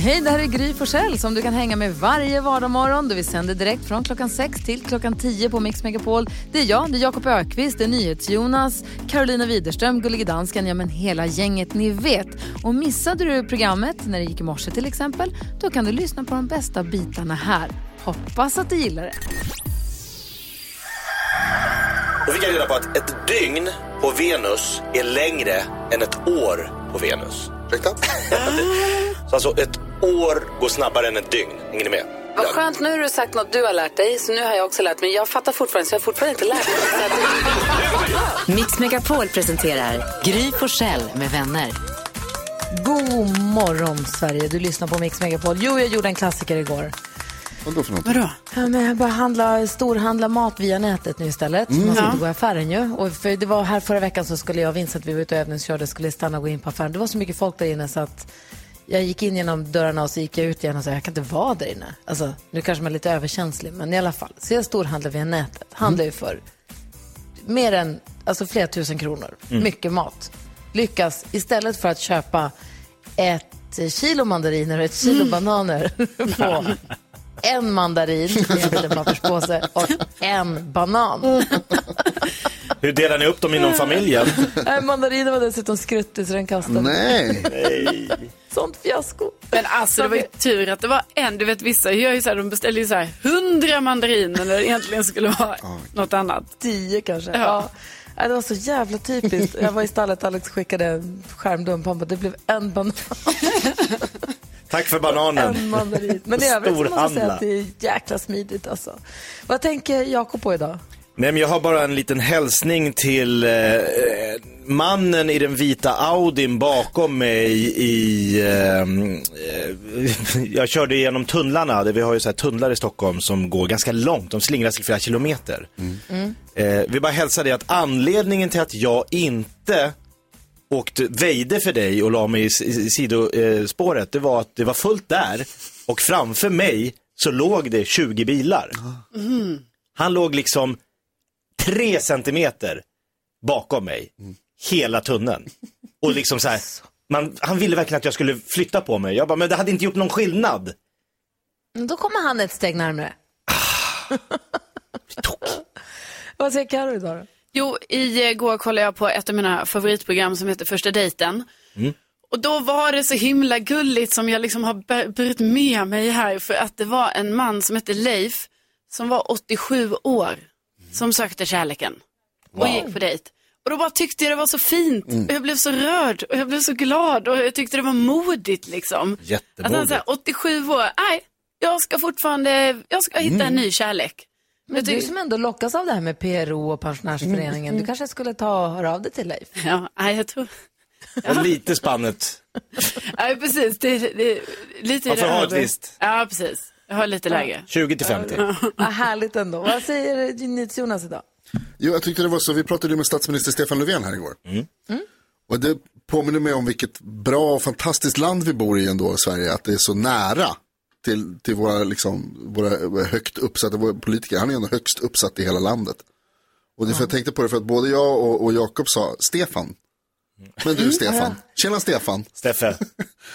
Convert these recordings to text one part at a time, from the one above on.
Hej, det här är Gry Forssell som du kan hänga med varje vardagsmorgon. Vi sänder direkt från klockan 6 till klockan 10 på Mix Megapol. Det är jag, det är Jakob Ökvist, det är NyhetsJonas, Carolina Widerström, Gullige Dansken, ja men hela gänget ni vet. Och missade du programmet när det gick i morse till exempel, då kan du lyssna på de bästa bitarna här. Hoppas att du gillar det. Då fick jag reda på att ett dygn på Venus är längre än ett år på Venus. Ursäkta? Så alltså ett år går snabbare än ett dygn. Hänger ni med? Vad skönt, nu har du sagt något du har lärt dig, så nu har jag också lärt mig. Jag fattar fortfarande, så jag har fortfarande inte lärt mig. Mix Megapol presenterar Gry Forssell med vänner. God morgon Sverige, du lyssnar på Mix Megapol. Jo, jag gjorde en klassiker igår. Vadå för något? Vadå? Ja, men jag bara handla, storhandla mat via nätet nu istället. Man ska inte gå i affären ju. Och för det var här förra veckan så skulle jag och Vincent, vi var ute och övningskörde, skulle stanna och gå in på affären. Det var så mycket folk där inne så att jag gick in genom dörrarna och så gick jag ut igen och sa jag kan inte vara där inne. Alltså, nu kanske man är lite överkänslig, men i alla fall. Så jag storhandlar via nätet. Handlar ju för mer än, alltså flera tusen kronor. Mycket mat. Lyckas, istället för att köpa ett kilo mandariner och ett kilo bananer på en mandarin i en liten papperspåse och en banan. Hur delar ni upp dem inom familjen? Nej, Mandarinen var dessutom skruttig så den kastade. Nej. Sånt fiasko. Men alltså det var ju tur att det var en, du vet vissa gör ju så här, de beställer ju så här hundra mandariner när det egentligen skulle vara något annat. Tio kanske. Ja. Ja. Det var så jävla typiskt. Jag var i stallet, Alex skickade en skärmdump. Han bara, det blev en banan, Tack för bananen. en mandarin. Men i övrigt så måste jag säga att det är jäkla smidigt alltså. Vad tänker Jakob på idag? Nej, men jag har bara en liten hälsning till eh, mannen i den vita Audin bakom mig i... Eh, eh, jag körde igenom tunnlarna, där vi har ju så här tunnlar i Stockholm som går ganska långt, de slingrar sig flera kilometer. Eh, vi bara hälsa dig att anledningen till att jag inte åkte, väjde för dig och la mig i, s- i sidospåret, det var att det var fullt där och framför mig så låg det 20 bilar. Han låg liksom tre centimeter bakom mig, hela tunneln. Och liksom så här, man, han ville verkligen att jag skulle flytta på mig. Jag bara, men det hade inte gjort någon skillnad. Då kommer han ett steg närmare. Vad säger Carro idag då? Jo, igår kollade jag på ett av mina favoritprogram som heter Första dejten. Och då var det så himla gulligt som jag liksom har burit med mig här för att det var en man som hette Leif som var 87 år som sökte kärleken och gick på dejt. Och då bara tyckte jag det var så fint och jag blev så rörd och jag blev så glad och jag tyckte det var modigt liksom. Att han Jättemodigt. säger 87 år, nej, jag ska fortfarande, jag ska hitta en ny kärlek. Men du som ändå lockas av det här med PRO och Pensionärsföreningen, du kanske skulle ta och höra av dig till Leif? Ja, nej, jag tror... Och lite spannet. Ja, precis. Det, det, lite Man får det ha ett visst. Ja, precis. Jag har lite lägre. 20 till 50. Vad härligt ändå. Vad säger Jonas idag? Jo, jag tyckte det var så. Vi pratade ju med statsminister Stefan Löfven här igår. Och det påminner mig om vilket bra och fantastiskt land vi bor i ändå, Sverige. Att det är så nära till, till våra, liksom, våra högt uppsatta våra politiker. Han är ändå högst uppsatt i hela landet. Och det, för jag tänkte på det för att både jag och, och Jakob sa Stefan. Men du Stefan. Tjena Stefan. Steffe.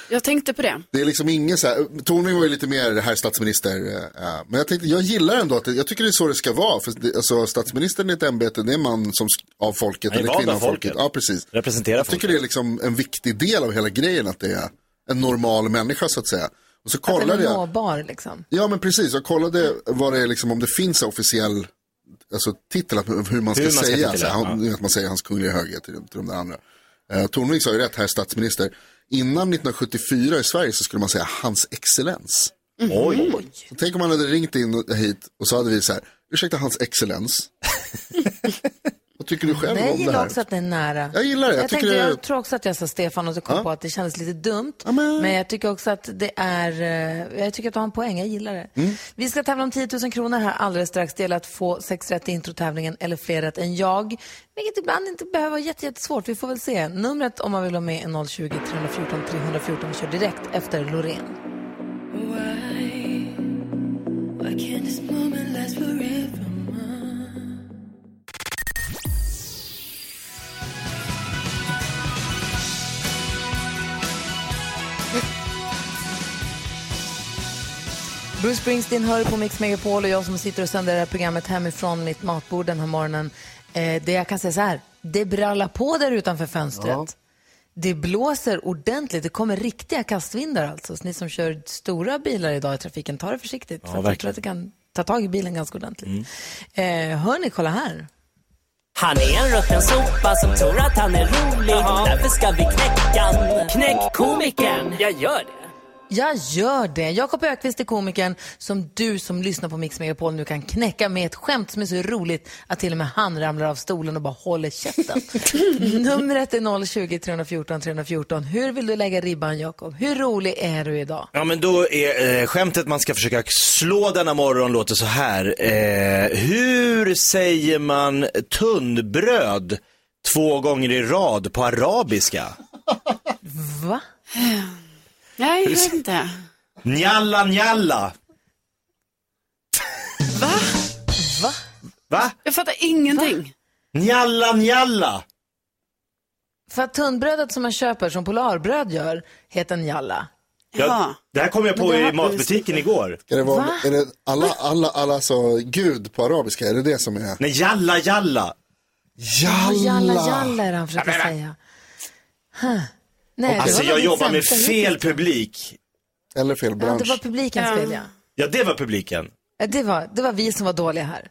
Jag tänkte på det. Det är liksom ingen så här, Tornving var ju lite mer herr statsminister. eh, men jag tänkte, jag gillar ändå att det, jag tycker det är så det ska vara. För det, alltså, statsministern är ett ämbete, det är en man som, av folket, Han är eller vald kvinna av av folket. folket. Ja, precis. Representerar Jag tycker det är liksom en viktig del av hela grejen att det är en normal människa så att säga. Och så Att den kollade är jag, nåbar liksom. ja men precis, jag kollade vad det är liksom, om det finns en officiell alltså, titel, att- hur man ska Hur man ska säga. titula, så här, han, att man säger hans kungliga höghet till, till de där andra. Uh, Tornving sa ju rätt, herr statsminister. Innan 1974 i Sverige så skulle man säga hans excellens. Oj. Så tänk om man hade ringt in hit och så hade vi så här, ursäkta hans excellens. Vad tycker du själv Nej, jag om det gillar här? också att det är nära. Jag gillar det. Jag Jag, tycker tänkte, det- jag tror också att jag sa Stefan och så kom Ja. på att det kändes lite dumt. men- Men jag tycker också att det är, eh, jag tycker att du har en poäng, jag gillar det. Mm. Vi ska tävla om 10 000 kronor här alldeles strax. Det gäller att få sex rätt i introtävlingen eller fler rätt än jag. Vilket ibland inte behöver vara jätte- jättesvårt, vi får väl se. Numret om man vill vara med är 020 314 314. Vi kör direkt efter Loreen. Bruce Springsteen hör på Mix Megapol och jag som sitter och sänder det här programmet hemifrån mitt matbord den här morgonen. Eh, det jag kan säga så här, det brallar på där utanför fönstret. Det blåser ordentligt, det kommer riktiga kastvindar alltså. Så ni som kör stora bilar idag i trafiken, ta det försiktigt. för att jag tror att det kan ta tag i bilen ganska ordentligt. Eh, hör ni, kolla här. Han är en rutten sopa som tror att han är rolig. Därför ska vi knäcka han. Knäck komikern. Jag gör det. Jag gör det. Jakob Ökvist är komikern som du som lyssnar på Mix Megapol nu kan knäcka med ett skämt som är så roligt att till och med han ramlar av stolen och bara håller käften. Numret är 020 314 314. Hur vill du lägga ribban, Jakob? Hur rolig är du idag? Ja men då är eh, skämtet man ska försöka slå denna morgon låter så här. Eh, hur säger man tunnbröd två gånger i rad på arabiska? Va? Nej, jag vet inte. Njalla njalla. Va? Va? Va? Jag fattar ingenting. Njalla njalla. För att tunnbrödet som man köper, som Polarbröd gör, heter njalla. Ja, det här kom jag på i matbutiken igår. Ska det vara, Va? är det alla, alla, alla så gud på arabiska, är det det som är? Nej, jalla jalla. Jalla, Jalla! jalla är det han försöker säga. Huh. Nej, Alltså jag jobbar med fel publik. Eller fel Ja, bransch. det var publikens Ja. fel, ja. Ja, det var publiken. Ja, Det var, det var vi som var dåliga här.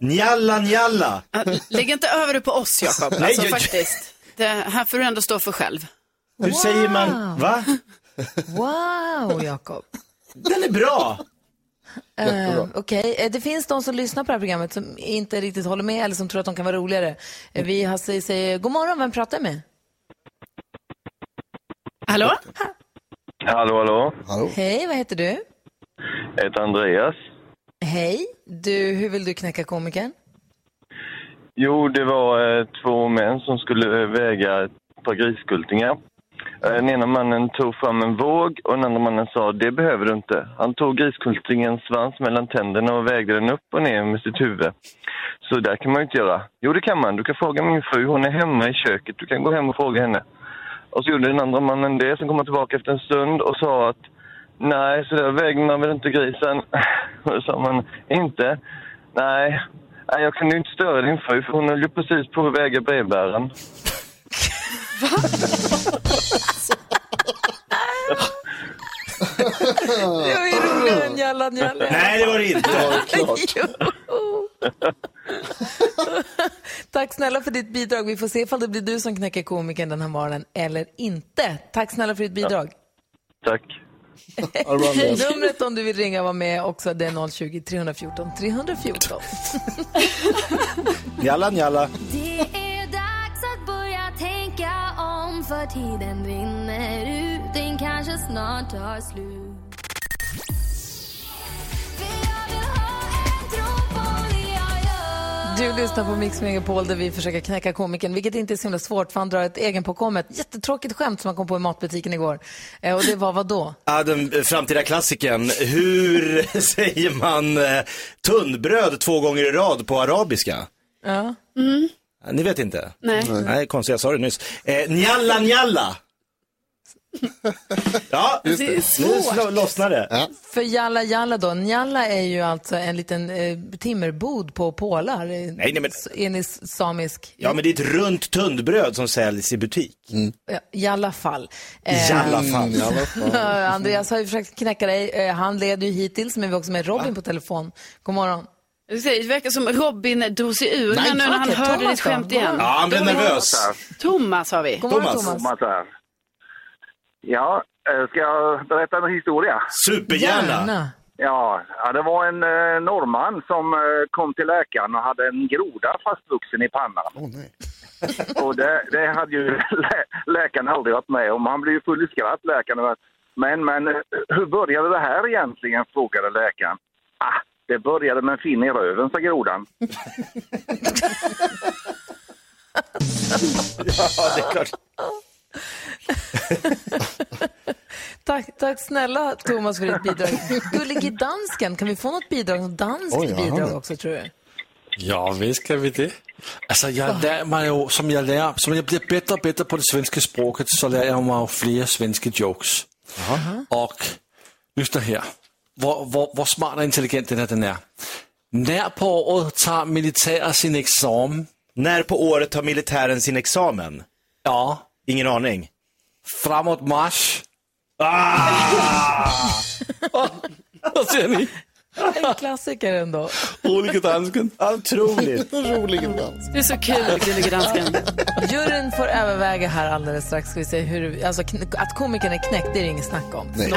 Njalla njalla. Ja, Lägg inte över det på oss, Jakob. Nej, Alltså jag- faktiskt. Det här får du ändå stå för själv. Hur säger man? Va? Wow, Jakob. Den är bra. Uh, Okej, Eh, det finns de som lyssnar på det här programmet som inte riktigt håller med eller som tror att de kan vara roligare. Eh, Vi har säger, säger god morgon, vem pratar jag med? Hallå? Hallå, hallå. Hallå? Hej, vad heter du? Jag heter Andreas. Hej, du, hur vill du knäcka komikern? Jo, det var eh, två män som skulle eh, väga ett par griskultingar. Eh, Den ena mannen tog fram en våg och den andra mannen sa det behöver du inte. Han tog griskultingens svans mellan tänderna och vägde den upp och ner med sitt huvud. Så där kan man ju inte göra. Jo, det kan man. Du kan fråga min fru. Hon är hemma i köket. Du kan gå hem och fråga henne. Och så gjorde den andra mannen det. Sen kom han tillbaka efter en stund och sa att nej, så där väger man väl inte grisen. Och då sa man inte. Nej, nej, jag kunde ju inte störa din fru för hon höll ju precis på att väga brevbäraren. Det var ju roligare än jalla njalla. Nej, det var det inte. Jo. Tack snälla för ditt bidrag. Vi får se ifall det blir du som knäcker komikern den här morgonen eller inte. Tack snälla för ditt bidrag. Tack. Bra, Andreas. Numret om du vill ringa vara med också det är 020-314 314. Njalla njalla. Det är dags att börja tänka om för tiden rinner ut, den kanske snart tar slut. Du lyssnar på Mix Megapol där vi försöker knäcka komikern, vilket inte är så himla svårt för han drar ett egenpåkommet jättetråkigt skämt som han kom på i matbutiken igår. Eh, och det var vad då? Ja, den framtida klassikern. Hur säger man eh, tunnbröd två gånger i rad på arabiska? Ja. Ja, Ni vet inte? Nej. Nej, konstigt, jag sa det nyss. Eh, njalla njalla. Ja, Det är nu svårt. slå- lossnar det. För jalla jalla då, njalla är ju alltså en liten eh, timmerbod på pålar. Nej, nej, men- Enligt samisk. Ja, men det är ett runt tunnbröd som säljs i butik. Ja, I alla fall. Eh, I alla fall. Mm, i alla fall. Andreas har ju försökt knäcka dig. Eh, han leder ju hittills, men vi har också med Robin på telefon. God morgon. Det verkar som Robin drog sig ur Nej, nu när han hörde Thomas ditt skämt igen. Ja, han blev nervös. Thomas har vi. Thomas. Thomas. Thomas här. Ja, eh, ska jag berätta en historia? Supergärna. Gärna. Ja, det var en eh, norrman som eh, kom till läkaren och hade en groda fastvuxen i pannan. Åh nej. Och det, det hade ju lä läkaren aldrig varit med om. Han blev ju full i skratt, läkaren. Men, men hur började det här egentligen, frågade läkaren. Ah, det började med en fin i röven, sa grodan. Ja, det är klart. Tack, tack snälla Thomas för ditt bidrag. Gullige dansken, kan vi få något bidrag, något danskt Oj, ja, bidrag också tror du? Ja, visst ska vi det. Alltså, jag lär mig ju, som jag lär, som jag blir bättre och bättre på det svenska språket så lär jag mig fler svenska jokes. Och lyssna här, hvor, hvor, hvor smart och intelligent den här den är. När på året tar militären sin examen? När på året tar militären sin examen? Ja. Ingen aning. Framåt mars. Ah! Vad säger ni? En klassiker ändå. Rolige dansken. Otroligt. Rolige dans. Det är så kul, gullige dansken. Juryn får överväga här alldeles strax. Ska vi se hur, alltså, att komikern är knäckt, det är det inget snack om. Nej.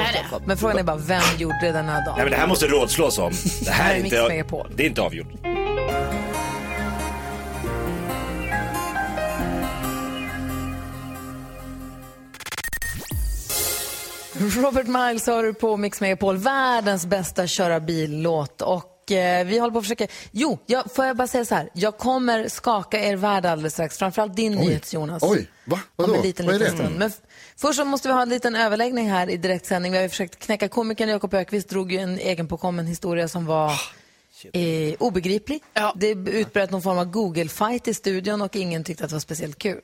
Men frågan är bara, vem gjorde den här dagen? Nej, men det här måste rådslås om. Det här är inte, det är inte avgjort. Robert Miles har du på Mix Megapol, världens bästa köra bil-låt. Och eh, vi håller på att försöka... Jo, jag, får jag bara säga så här. Jag kommer skaka er värld alldeles strax. Framförallt din nyhets, Jonas. Oj, va? Om Vadå? en liten, Vad är liten det? stund. Men först så måste vi ha en liten överläggning här i direktsändning. Vi har ju försökt knäcka komikern Jakob Ökvist drog ju en egen påkommen historia som var eh, obegriplig. Det utbröt någon form av Google-fight i studion och ingen tyckte att det var speciellt kul.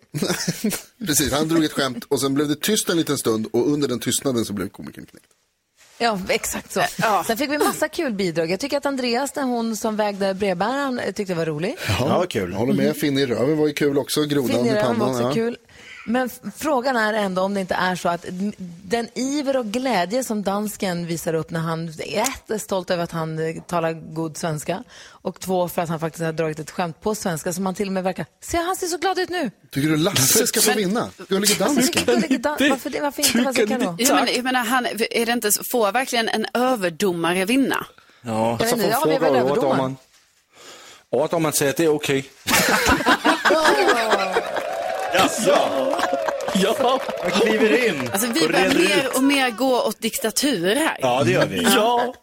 Precis, han drog ett skämt och sen blev det tyst en liten stund och under den tystnaden så blev komikern knäckt. Ja, exakt så. Sen fick vi massa kul bidrag. Jag tycker att Andreas, den hon som vägde brevbäraren, tyckte det var rolig. Ja, kul. Jag håller med, Finn i röven var ju kul också, grodan i röven var pannan. också ja. kul. Men frågan är ändå om det inte är så att den iver och glädje som dansken visar upp när han ett är stolt över att han eh, talar god svenska och två för att han faktiskt har dragit ett skämt på svenska som han till och med verkar, se han ser så glad ut nu. Tycker du Lasse ska få vinna? Gullige dansken. Varför, det- varför inte Lasse Karo? Ja, men, jag menar, han, är det inte, så- får verkligen en överdomare vinna? Ja, Jag vet inte, ja, vi är väl fråga överdomaren. överdomaren. Överdomaren säger att det är okej. Jaså? Ja. Jag kliver in Alltså, vi och börjar reder mer och mer gå åt diktatur här. Ja, det gör vi. Ja.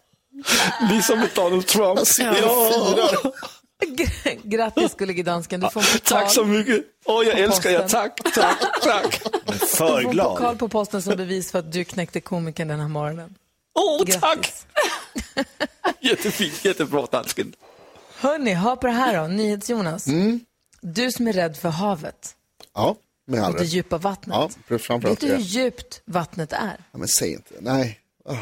Liksom med Donald Trump. Ja. Grattis gullige dansken, du får en pokal. Tack så mycket. Åh, jag på älskar er. posten. Tack, tack, tack. Du För får en glad. pokal på posten som bevis för att du knäckte komikern den här morgonen. Åh, Grattis. tack. Jättefint, jättebra dansken. Hörni, hör på det här då, NyhetsJonas. Du som är rädd för havet Ja, med all och det rätt. djupa vattnet. Ja, Vet framförallt du hur det. djupt vattnet är? Ja, men säg inte det. Nej. Ah.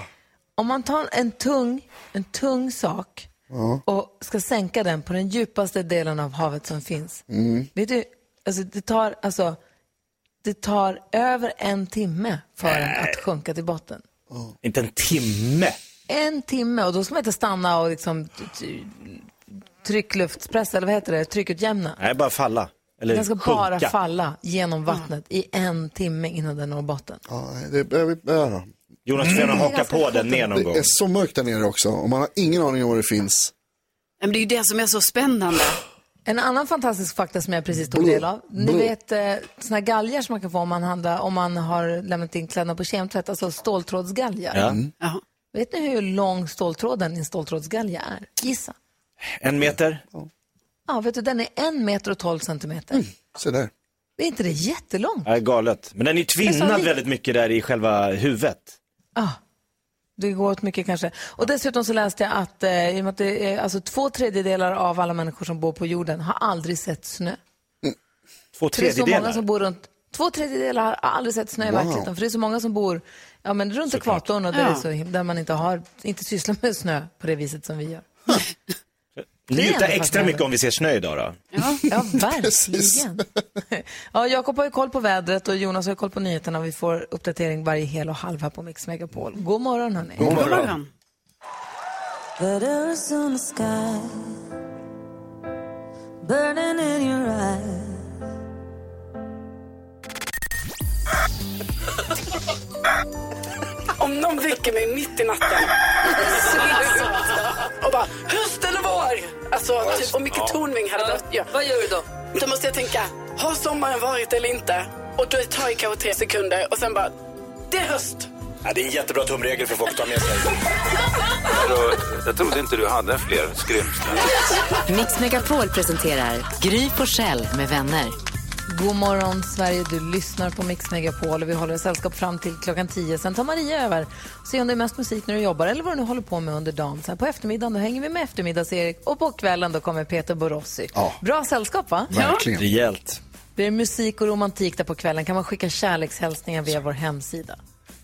Om man tar en tung, en tung sak Ja. och ska sänka den på den djupaste delen av havet som finns. Mm. Vet du, alltså det tar, alltså, det tar över en timme för den att sjunka till botten. Inte en timme. En timme och då ska man inte stanna och liksom tryckluftspressa, eller vad heter det, tryckutjämna. Nej, bara falla. Eller Den ska sjunka. bara falla genom vattnet i en timme innan den når botten. Ja, det behöver vi ja. Jonas, du får gärna Mm. haka på den ner någon gång. Det är så mörkt där nere också och man har ingen aning om vad det finns. Men det är ju det som är så spännande. En annan fantastisk fakta som jag precis tog del av. Ni vet eh, såna galgar som man kan få om man, handlar, om man har lämnat in kläderna på kemtvätt, alltså ståltrådsgalgar. Ja. Ja. Vet ni hur lång ståltråden i en ståltrådsgalge är? Gissa. En meter? Ja, vet du, den är en meter och 12 centimeter. Så där. Det är inte det jättelångt? Ja, galet. Men den är ju tvinnad väldigt mycket där i själva huvudet. Ja, det går åt mycket kanske. Och dessutom så läste jag att, eh, i och med att det är, alltså, två tredjedelar av alla människor som bor på jorden har aldrig sett snö. Två För det är så många tredjedelar. som bor runt, två tredjedelar har aldrig sett snö i Wow. verkligheten. För det är så många som bor ja, men runt ekvatorn och där, Ja. så, där man inte, har, inte sysslar med snö på det viset som vi gör. Njuta extra mycket om vi ser snö idag då. Ja, verkligen. ja, Jakob har ju koll på vädret och Jonas har ju koll på nyheterna. Vi får uppdatering varje hel och halv här på Mix Megapol. God morgon hörni. God morgon. God morgon. Sky burning in your eyes. No! De väcker mig mitt i natten. och bara, höst eller vår? Alltså, typ, och Micke Tornving hade dött. Ja. Vad gör du då? Då måste jag tänka, har sommaren varit eller inte? Och då tar det kanske tre sekunder och sen bara, det är höst. Ja, det är en jättebra tumregel för folk att ta med sig. Jag trodde inte du hade fler skrymslen. Mix Megapol presenterar Gry Forssell med vänner. God morgon, Sverige. Du lyssnar på Mix Megapol och vi håller sällskap fram till klockan 10. Sen tar Maria över och ser om det är mest musik när du jobbar eller vad du nu håller på med under dagen. Sen på eftermiddagen då hänger vi med eftermiddags-Erik och på kvällen då kommer Peter Borossi. Ja. Bra sällskap, va? Verkligen. Rejält. Det är musik och romantik där på kvällen. Kan man skicka kärlekshälsningar via vår hemsida.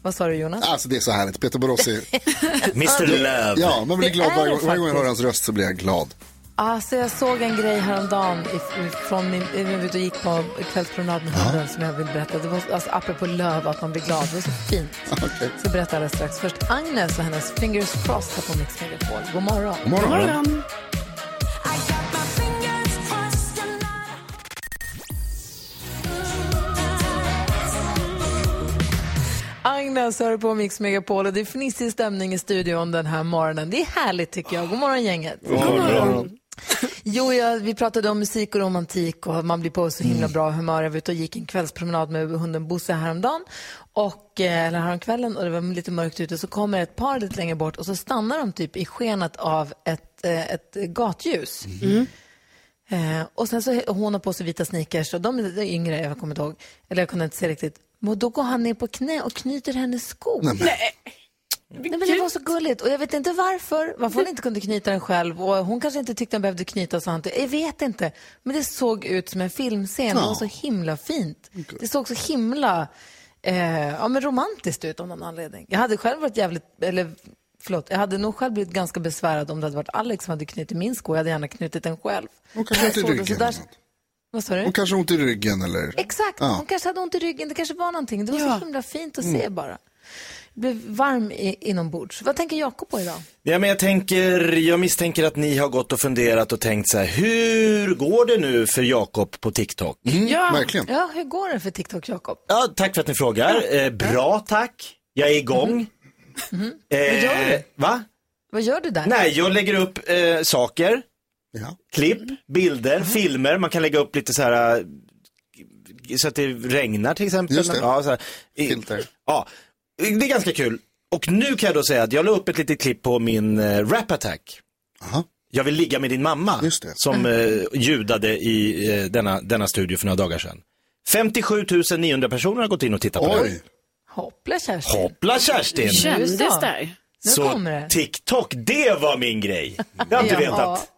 Vad sa du, Jonas? Alltså det är så härligt. Peter Borossi. Mr Love. Ja, man blir Det glad varje, det gång- varje gång jag hör hans röst så blir jag glad. Alltså jag såg en grej häromdagen från min, jag var ute och gick på kvällspromenad med hunden som jag vill berätta. Det var alltså, apropå löv, att man blir glad. Det var så fint. Okay. Så berätta alldeles strax. Först Agnes och hennes Fingers Crossed här på Mix Megapol. God morgon. God morgon. God morgon. Agnes hör på Mix Megapol och det är fnissig stämning i studion den här morgonen. Det är härligt tycker jag. God morgon gänget. God morgon. Jo, ja, vi pratade om musik och romantik och man blir på så himla bra humör. Jag var ute och gick en kvällspromenad med hunden Bosse häromdagen. Och, eh, eller häromkvällen och det var lite mörkt ute. Så kommer ett par lite längre bort och så stannar de typ i skenet av ett, eh, ett gatljus. Eh, och sen så hon har på sig vita sneakers och de är yngre, jag kommer inte ihåg. Eller jag kunde inte se riktigt. Men då går han ner på knä och knyter hennes sko. Nej, men- Nej, men det var så gulligt och jag vet inte varför. Varför hon inte kunde knyta den själv och hon kanske inte tyckte den behövde knytas. och inte. Jag vet inte. Men det såg ut som en filmscen. Det var så himla fint. Det såg så himla eh, ja, men romantiskt ut av någon anledning. Jag hade själv varit jävligt, eller förlåt, jag hade nog själv blivit ganska besvärad om det hade varit Alex som hade knutit min sko. Jag hade gärna knutit den själv. Hon kanske har ont i Jag såg det ryggen. där-. Vad sa du? Hon kanske har ont i ryggen eller? Exakt, Ja. hon kanske hade ont i ryggen. Det kanske var någonting. Det var så himla fint att se Mm. bara. Blev varm i, inombords. Vad tänker Jakob på idag? Ja, men jag tänker, jag misstänker att ni har gått och funderat och tänkt så här, hur går det nu för Jakob på TikTok? ja. verkligen. Ja, hur går det för TikTok, Jakob? Ja, tack för att ni frågar. Eh, bra, tack. Jag är igång. Mhm. Eh, Vad gör du? Va? Vad gör du där? Nej, jag lägger upp eh, saker, Ja. klipp, bilder, filmer. Man kan lägga upp lite så här, eh, så att det regnar till exempel. Just det. Ja, så här. Filter. Ja, det är ganska kul. Och nu kan jag då säga att jag la upp ett litet klipp på min eh, rap attack. Aha. Jag vill ligga med din mamma. Just det. Som eh, ljudade i eh, denna, denna studio för några dagar sedan. 57 900 personer har gått in och tittat på den. Oj. Hoppla Kerstin. Hoppla Kerstin! Kändes där. Nu Så kommer det. TikTok, det var min grej. Jag har inte Ja. vetat.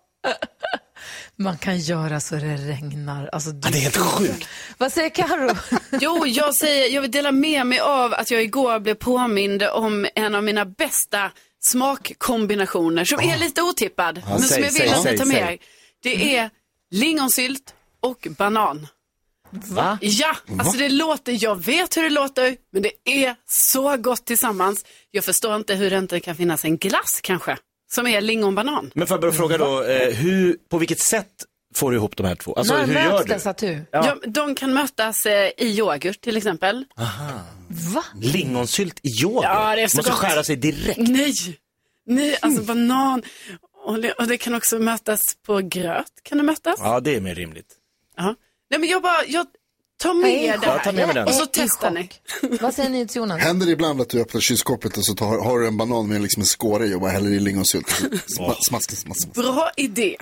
Man kan göra så det regnar. Alltså, du... Ja, det är helt sjukt. Vad säger Karo? Jo, jag säger, jag vill dela med mig av att jag igår blev påmind om en av mina bästa smakkombinationer som är lite otippad, men säg, som jag vill säg, att ni tar med er. Det är lingonsylt och banan. Va? Ja, alltså det låter, jag vet hur det låter, men det är så gott tillsammans. Jag förstår inte hur det inte kan finnas en glass kanske, som är lingonbanan. Men får jag bara fråga då, eh, hur, på vilket sätt får du ihop de här två? Alltså När hur gör möts du? dessa tu? Ja. de kan mötas eh, i yoghurt till exempel. Va? Lingonsylt i yoghurt? Ja, det är så Måste gott. skära sig direkt. Nej, nej, alltså banan. Och det, och det kan också mötas på gröt, kan det mötas? Ja, det är mer rimligt. Ja. Nej, men jag bara, jag i med det chock. Ja, ta med mig den. Och så testar ni. Vad säger ni till Jonas? Händer det ibland att du öppnar kylskåpet och så tar, har du en banan med liksom en skåre i och bara häller i lingonsylt? Sma, smask, smask, smask. Bra idé.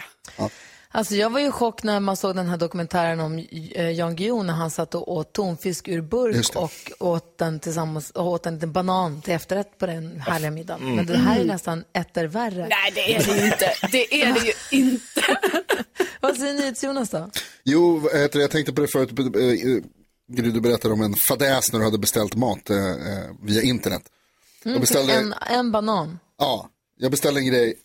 Alltså jag var ju i chock när man såg den här dokumentären om eh, Jan Guillou när han satt och åt tonfisk ur burk och åt den tillsammans och åt en liten banan till efterrätt på den härliga middagen. Men det här är nästan etter värre. Nej, det är det ju inte. Det är det ju inte. Vad säger ni till Jonas då? Jo, jag tänkte på det förut. eh, Gry, du berättade om en fadäs när du hade beställt mat eh, via internet. Jag beställde, En, en banan. ja, jag beställde en grej.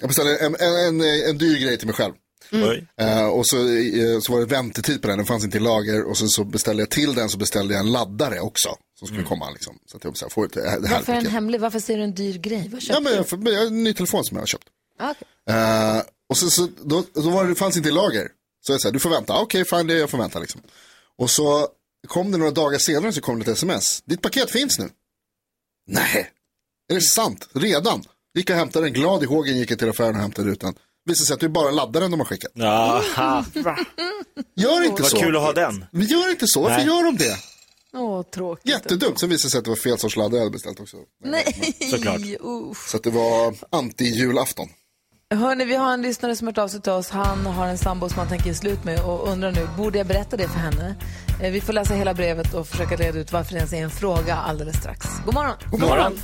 Jag beställde en, en, en, en dyr grej till mig själv. Oj. Eh, och så, eh, så var det väntetid på den, den fanns inte i lager. Och så, så beställde jag till den så beställde jag en laddare också. Som skulle komma liksom. Så att jag så här, får det här Varför paket. hemlig? Varför säger du en dyr grej? Vad köpte Ja, men jag, för, jag har en ny telefon som jag har köpt. Ah, okej. Eh, och så, så, då, då var det, fanns inte i lager. Så jag sa, du får vänta. Ah, Okej, fine, det jag får vänta liksom. Och så kom det några dagar senare så kom det ett sms. Ditt paket finns nu. Nej, är det sant? Redan? Gick och hämtade den, glad i hågen gick jag till affären och hämtade ut den. Visade sig att det är bara laddaren de har skickat. Jaha. Gör inte Vad så. kul att ha den. Men gör inte så, varför Nej. gör de det? Åh, tråkigt. Jättedumt, sen visade det sig att det var fel sorts laddare jag hade beställt också. Nej, Såklart. usch. Så att det var anti-julafton. Hörni, vi har en lyssnare som har hört av sig till oss. Han har en sambo som han tänker slut med och undrar nu, borde jag berätta det för henne? Eh, Vi får läsa hela brevet och försöka reda ut varför det ens är en fråga alldeles strax. God morgon! God morgon.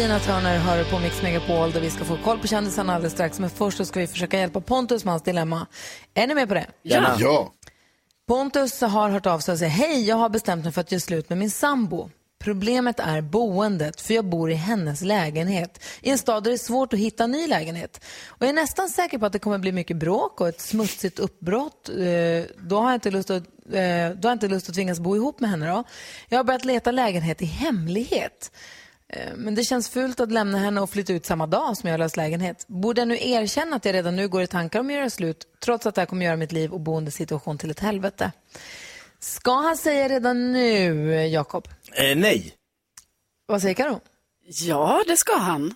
Tina Turner hör på Mix Megapol där vi ska få koll på kändisarna alldeles strax. Men först så ska vi försöka hjälpa Pontus med hans dilemma. Är ni med på det? Ja. ja. Pontus har hört av sig och säger hej, jag har bestämt mig för att göra slut med min sambo. Problemet är boendet, för jag bor i hennes lägenhet. I en stad där det är svårt att hitta en ny lägenhet. Och jag är nästan säker på att det kommer bli mycket bråk och ett smutsigt uppbrott. Eh, då har jag inte lust att, eh, då har jag inte lust att tvingas bo ihop med henne. Då. Jag har börjat leta lägenhet i hemlighet. Eh, men det känns fult att lämna henne och flytta ut samma dag som jag har löst lägenhet. Borde jag nu erkänna att jag redan nu går i tankar om att göra slut, trots att det här kommer göra mitt liv och boendesituation till ett helvete? Ska han säga redan nu, Jakob? Eh, nej. Vad säger Karo? Ja, det ska han.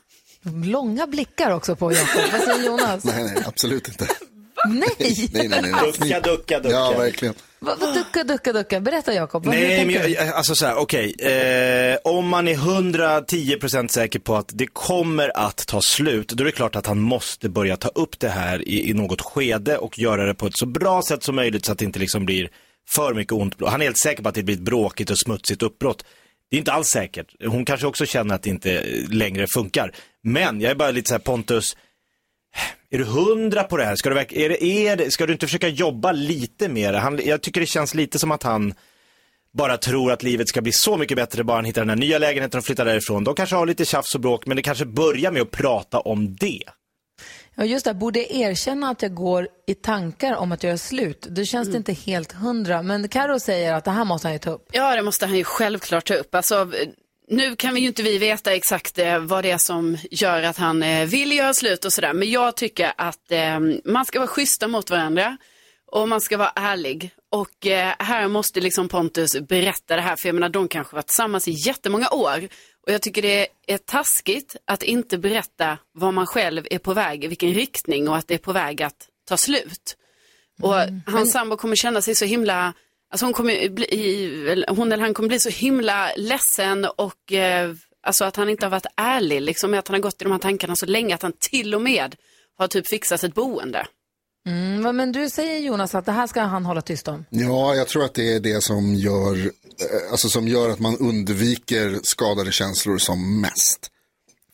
Långa blickar också på Jakob. Vad säger Jonas? Nej, nej, absolut inte. Nej! Nej, nej, nej. Ducka, ducka, ducka. Ja, verkligen. Vad, vad ducka, ducka, ducka? Berätta Jakob. Nej, men jag, alltså så här, okej. Eh, om man är 110% säker på att det kommer att ta slut, då är det klart att han måste börja ta upp det här i, i något skede och göra det på ett så bra sätt som möjligt så att det inte liksom blir för mycket ont blod. Han är helt säker på att det blir ett bråkigt och smutsigt uppbrott. Det är inte alls säkert. Hon kanske också känner att det inte längre funkar. Men jag är bara lite så här, Pontus, är du hundra på det här? Ska du, är det, är det, ska du inte försöka jobba lite mer? Han, jag tycker det känns lite som att han bara tror att livet ska bli så mycket bättre bara han hittar den här nya lägenheten och flyttar därifrån. De kanske har lite tjafs och bråk, men det kanske börjar med att prata om det. Ja, just det. Borde jag erkänna att jag går i tankar om att göra slut? Det känns det inte helt hundra. Men Karo säger att det här måste han ju ta upp. Ja, det måste han ju självklart ta upp. Alltså, nu kan vi ju inte vi veta exakt eh, vad det är som gör att han eh, vill göra slut och sådär. Men jag tycker att eh, man ska vara schyssta mot varandra och man ska vara ärlig. Och eh, här måste liksom Pontus berätta det här, för jag menar de kanske varit tillsammans i jättemånga år. Och jag tycker det är taskigt att inte berätta vad man själv är på väg, i vilken riktning och att det är på väg att ta slut. Och hans sambo kommer känna sig så himla, alltså hon, kommer bli, hon eller han kommer bli så himla ledsen och eh, alltså att han inte har varit ärlig, liksom att han har gått i de här tankarna så länge att han till och med har typ fixat ett boende. Mm, men du säger Jonas att det här ska han hålla tyst om. Ja, jag tror att det är det som gör, eh, alltså som gör att man undviker skadade känslor som mest.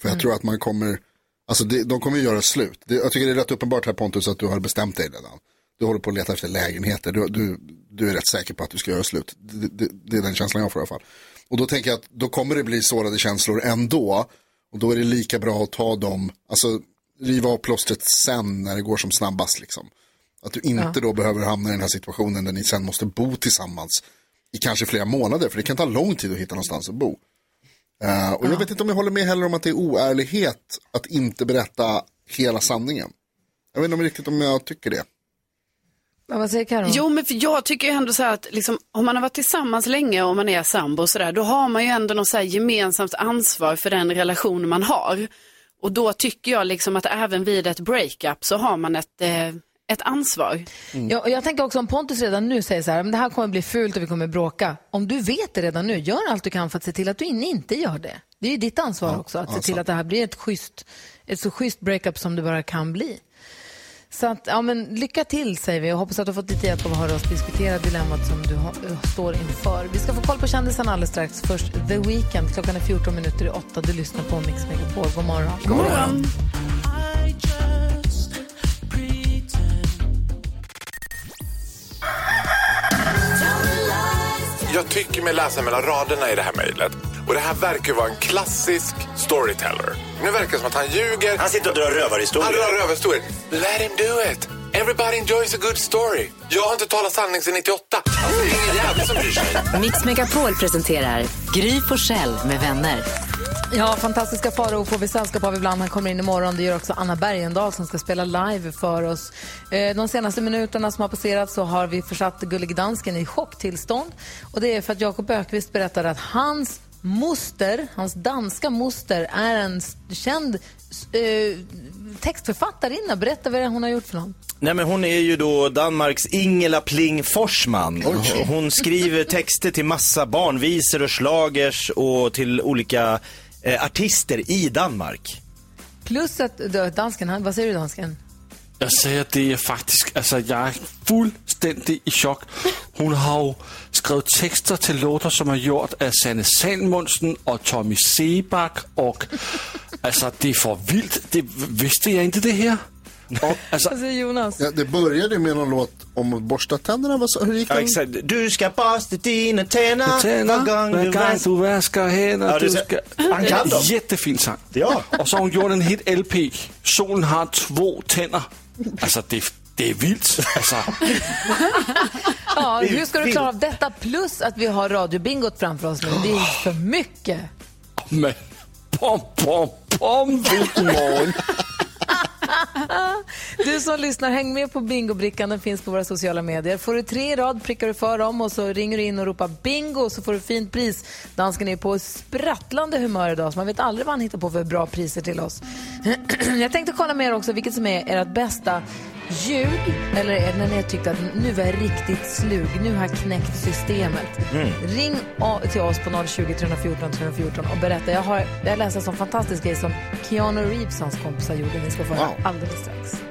För jag tror att man kommer, alltså det, de kommer göra slut. Det, jag tycker det är rätt uppenbart här Pontus att du har bestämt dig redan. Du håller på att leta efter lägenheter, du, du, du är rätt säker på att du ska göra slut. Det, det, det är den känslan jag får i alla fall. Och då tänker jag att då kommer det bli sårade känslor ändå. Och då är det lika bra att ta dem, alltså riva av plåstret sen när det går som snabbast liksom. Att du inte Ja. då behöver hamna i den här situationen där ni sen måste bo tillsammans i kanske flera månader, för det kan ta lång tid att hitta någonstans att bo. Eh, och jag vet inte om jag håller med heller om att det är oärlighet att inte berätta hela sanningen. Jag vet inte om riktigt om jag tycker det. Ja, Vad säger Karo? Jo, men för jag tycker ju ändå så här att liksom, om man har varit tillsammans länge och man är sambo och så där, då har man ju ändå något så här gemensamt ansvar för den relation man har. Och då tycker jag liksom att även vid ett breakup så har man ett, eh, ett ansvar. Ja, och jag tänker också om Pontus redan nu säger så här, men det här kommer bli fult och vi kommer bråka. Om du vet det redan nu, gör allt du kan för att se till att du in- inte gör det. Det är ju ditt ansvar också, att ja, se till att det här blir ett, schysst, ett så schysst breakup som det bara kan bli. Så att, ja men lycka till säger vi och hoppas att du har fått lite hjälp av att höra oss diskutera dilemmat som du har, eh, står inför. Vi ska få koll på kändisarna alldeles strax. Först The Weeknd. Klockan är 14 minuter i 8. Du lyssnar på Mix Megapol. God morgon. God morgon. Jag tycker mig läsa mellan raderna i det här mejlet. Och det här verkar vara en klassisk storyteller. Nu verkar det som att han ljuger. Han sitter och drar rövarhistorier. Han drar rövarhistorier. Let him do it. Everybody enjoys a good story. Jag har inte talat sanning sedan 98. Alltså, det är ingen jävel som bryr sig. Mix Megapol presenterar Gry Forssell med vänner. Ja, fantastiska Farao får vi sällskap av ibland. Han kommer in imorgon. Det gör också Anna Bergendahl som ska spela live för oss. Eh, De senaste minuterna som har passerat så har vi försatt Gullige Dansken i chocktillstånd. Och det är för att Jakob Ökvist berättade att hans moster, hans danska moster, är en känd eh, textförfattarinna. Berätta vad hon har gjort för någon. Nej men hon är ju då Danmarks Ingela Pling Forsman. Hon skriver texter till massa barnvisor och slagers och till olika eh, artister i Danmark. Plus att dansken, vad säger du dansken? Jag säger, det är faktiskt, alltså jag är fuldstændig i chock. Hon har ju skrivit texter till låtar som har gjort av Sanne Salmonsen och Tommy Seback och alltså det är för vilt. Det, visste jag inte det här? Och, alltså, Jonas? Ja, det började med någon låt om att borsta tänderna. Vad sa- Hur gick Ja, den? exakt. Du ska borsta dina tänder Tænder, var gång hver du gang vaskar. du vasker hænder. Ja, det du. Han kan dem. Jättefin sang. Ja. Och så har hon gjort en hit LP. Solen har två tänder. Alltså det, det är vilt. Alltså, Ja, hur ska du klara av detta? Plus att vi har radiobingot framför oss nu. Det är för mycket. men pom, pom, pom, vilken morgon. Du som lyssnar, häng med på bingobrickan. Den finns på våra sociala medier. Får du tre i rad prickar du för dem och så ringer du in och ropar bingo så får du fint pris. Dansken är på sprattlande humör idag så man vet aldrig vad han hittar på för bra priser till oss. Jag tänkte kolla med er också vilket som är ert bästa ljug eller är det när ni har tyckt att nu var jag riktigt slug, nu har jag knäckt systemet. Ring o- till oss på 020 314 314 och berätta. Jag har, jag läste en sån fantastisk grej som Keanu Reeves och hans kompisar gjorde. Ni ska få höra Wow. alldeles strax.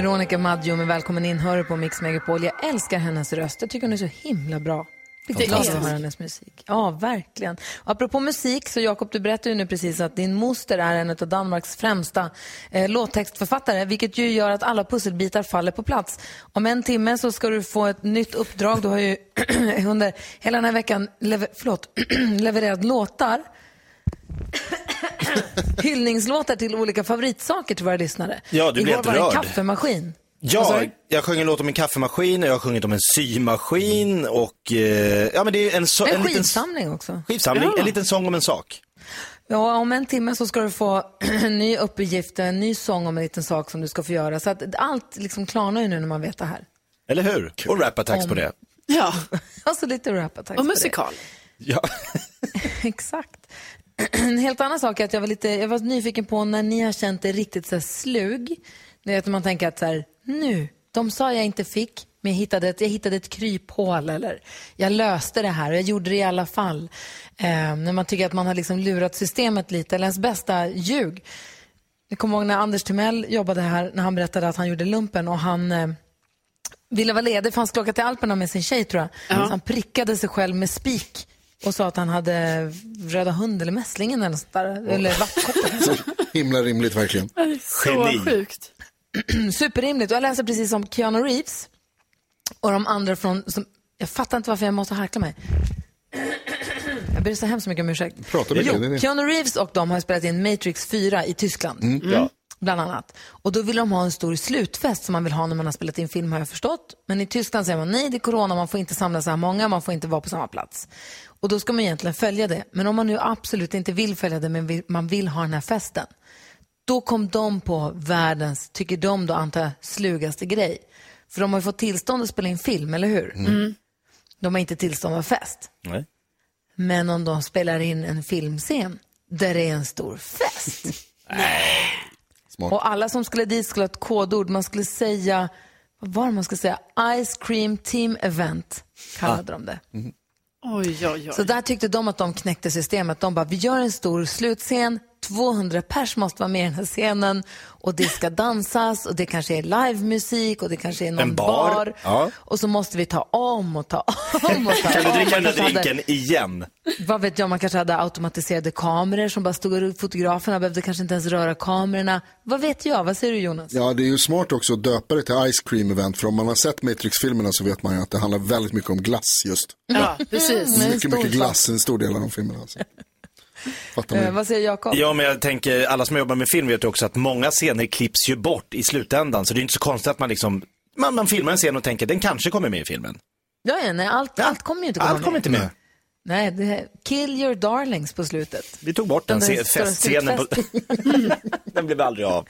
Veronica Maggio med Välkommen in, hör på Mix Megapol. Jag älskar hennes röst. Jag tycker hon är så himla bra. Är att höra hennes musik. Ja, verkligen. Och apropå musik, så Jakob, du berättade ju nu precis att din moster är en av Danmarks främsta eh, låttextförfattare, vilket ju gör att alla pusselbitar faller på plats. Om en timme så ska du få ett nytt uppdrag. Du har ju under hela den här veckan lever, förlåt, levererat låtar hyllningslåtar till olika favoritsaker till våra lyssnare. Ja, du blir Igår var det en kaffemaskin. Ja, jag sjöng en låt om en kaffemaskin och jag har sjungit om en symaskin och eh, ja men det är en, så, En, en liten skivsamling också. skivsamling, Ja. en liten sång om en sak. Ja, om en timme så ska du få en ny uppgift, en ny sång om en liten sak som du ska få göra. Så att allt liksom klarnar ju nu när man vet det här. Eller hur? Och rap-attacks på Om- det. Ja. Alltså lite rap attacks Och på det. musikal. Ja. Exakt. En helt annan sak är att jag var, lite, jag var nyfiken på när ni har känt er riktigt så här slug. Ni vet, man tänker att så här, nu, de sa jag inte fick, men jag hittade ett, jag hittade ett kryphål eller jag löste det här och jag gjorde det i alla fall. Eh, när man tycker att man har liksom lurat systemet lite, eller ens bästa ljug. Jag kommer ihåg när Anders Timell jobbade här, när han berättade att han gjorde lumpen och han eh, ville vara ledig för han skulle åka till Alperna med sin tjej tror jag. Så han prickade sig själv med spik och sa att han hade röda hund eller mässlingen eller något sånt där. Eller vattkoppor. Så himla rimligt verkligen. Så sjukt. Superrimligt. Och jag läser precis om Keanu Reeves och de andra från... Som, jag fattar inte varför jag måste harkla mig. Jag ber så hemskt mycket om ursäkt. Prata med jo. Keanu Reeves och de har spelat in Matrix 4 i Tyskland. Mm. Ja. Bland annat. Och då vill de ha en stor slutfest som man vill ha när man har spelat in film har jag förstått. Men i Tyskland säger man nej, det är corona, man får inte samla så här många, man får inte vara på samma plats. Och då ska man egentligen följa det. Men om man nu absolut inte vill följa det, men vill, man vill ha den här festen. Då kom de på världens, tycker de då antar jag, slugaste grej. För de har ju fått tillstånd att spela in film, eller hur? Mm. De har inte tillstånd att ha fest. Nej. Men om de spelar in en filmscen där det är en stor fest. Smart. Och alla som skulle dit skulle ha ett kodord. Man skulle säga, vad var det man skulle säga? Ice Cream Team Event kallade de det. Oj, oj, oj. Så där tyckte de att de knäckte systemet. De bara, vi gör en stor slutscen, 200 pers måste vara med i den här scenen och det ska dansas och det kanske är livemusik och det kanske är någon En bar. Ja. Och så måste vi ta om och ta om och ta Kan du om. dricka den där kanske hade- drinken igen? vad vet jag, man kanske hade automatiserade kameror som bara stod och fotograferna behövde kanske inte ens röra kamerorna. Vad vet jag? Vad säger du Jonas? Ja, det är ju smart också att döpa det till Ice Cream Event. För om man har sett Matrix-filmerna så vet man ju att det handlar väldigt mycket om glass just. Ja, precis. Mm, mycket, mycket glass, en stor del av de filmerna. Alltså. Eh, vad säger Jakob? Ja, men jag tänker, alla som jobbar med film vet ju också att många scener klipps ju bort i slutändan. Så det är inte så konstigt att man liksom, man, man filmar en scen och tänker, den kanske kommer med i filmen. Ja, ja, nej, allt, allt kommer ju inte komma Allt kommer med. inte med. Nej, det är kill your darlings på slutet. Vi tog bort den, stora festscenen. På... den blev aldrig av.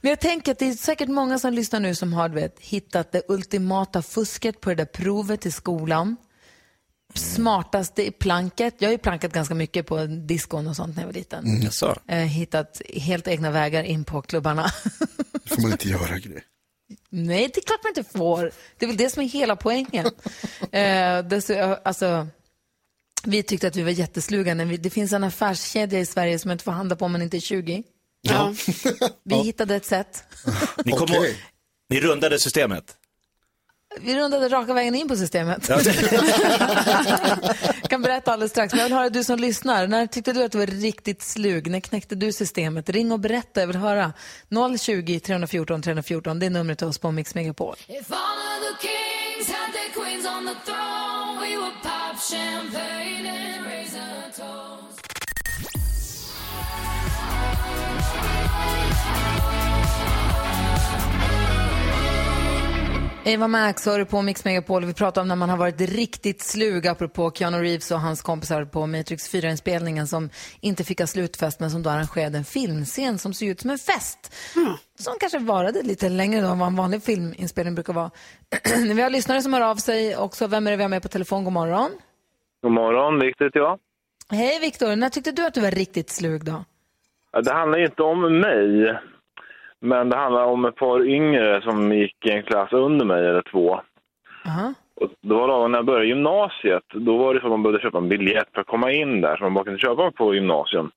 Men jag tänker att det är säkert många som lyssnar nu som har vet, hittat det ultimata fusket på det där provet i skolan. Smartaste i planket. Jag har ju plankat ganska mycket på diskon och sånt när jag var liten. Mm. Jaså? Eh, hittat helt egna vägar in på klubbarna. Det får man inte göra grej. Nej, det är klart man inte får. Det är väl det som är hela poängen. eh, det, så, alltså, vi tyckte att vi var jättesluga. När vi, det finns en affärskedja i Sverige som man inte får handla på om man inte är 20. Ja. Vi hittade ett sätt. Ni, kom ihåg- ni rundade systemet. Vi rundade raka vägen in på systemet. Ja, kan berätta alldeles strax. Men jag vill höra du som lyssnar. När tyckte du att du var riktigt slug? När knäckte du systemet? Ring och berätta. Jag vill höra. 020 314 314. Det är numret till oss på Mix Megapol. If all of the kings had their queens on the throne, we would pop champagne and raise a toast. Eva Max hör du på Mix Megapol och vi pratar om när man har varit riktigt slug apropå Keanu Reeves och hans kompisar på Matrix 4-inspelningen som inte fick ha slutfest men som då arrangerade en filmscen som såg ut som en fest. Som kanske varade lite längre då än vad en vanlig filminspelning brukar vara. vi har lyssnare som hör av sig också. Vem är det vi har med på telefon? God morgon. God morgon, Viktor heter jag. Hej Viktor, när tyckte du att du var riktigt slug då? Det handlar ju inte om mig, men det handlar om ett par yngre som gick i en klass under mig, eller två. Aha. Och det var då när jag började gymnasiet. Då var det så att man behövde köpa en biljett för att komma in där, som man bara kunde köpa på gymnasium.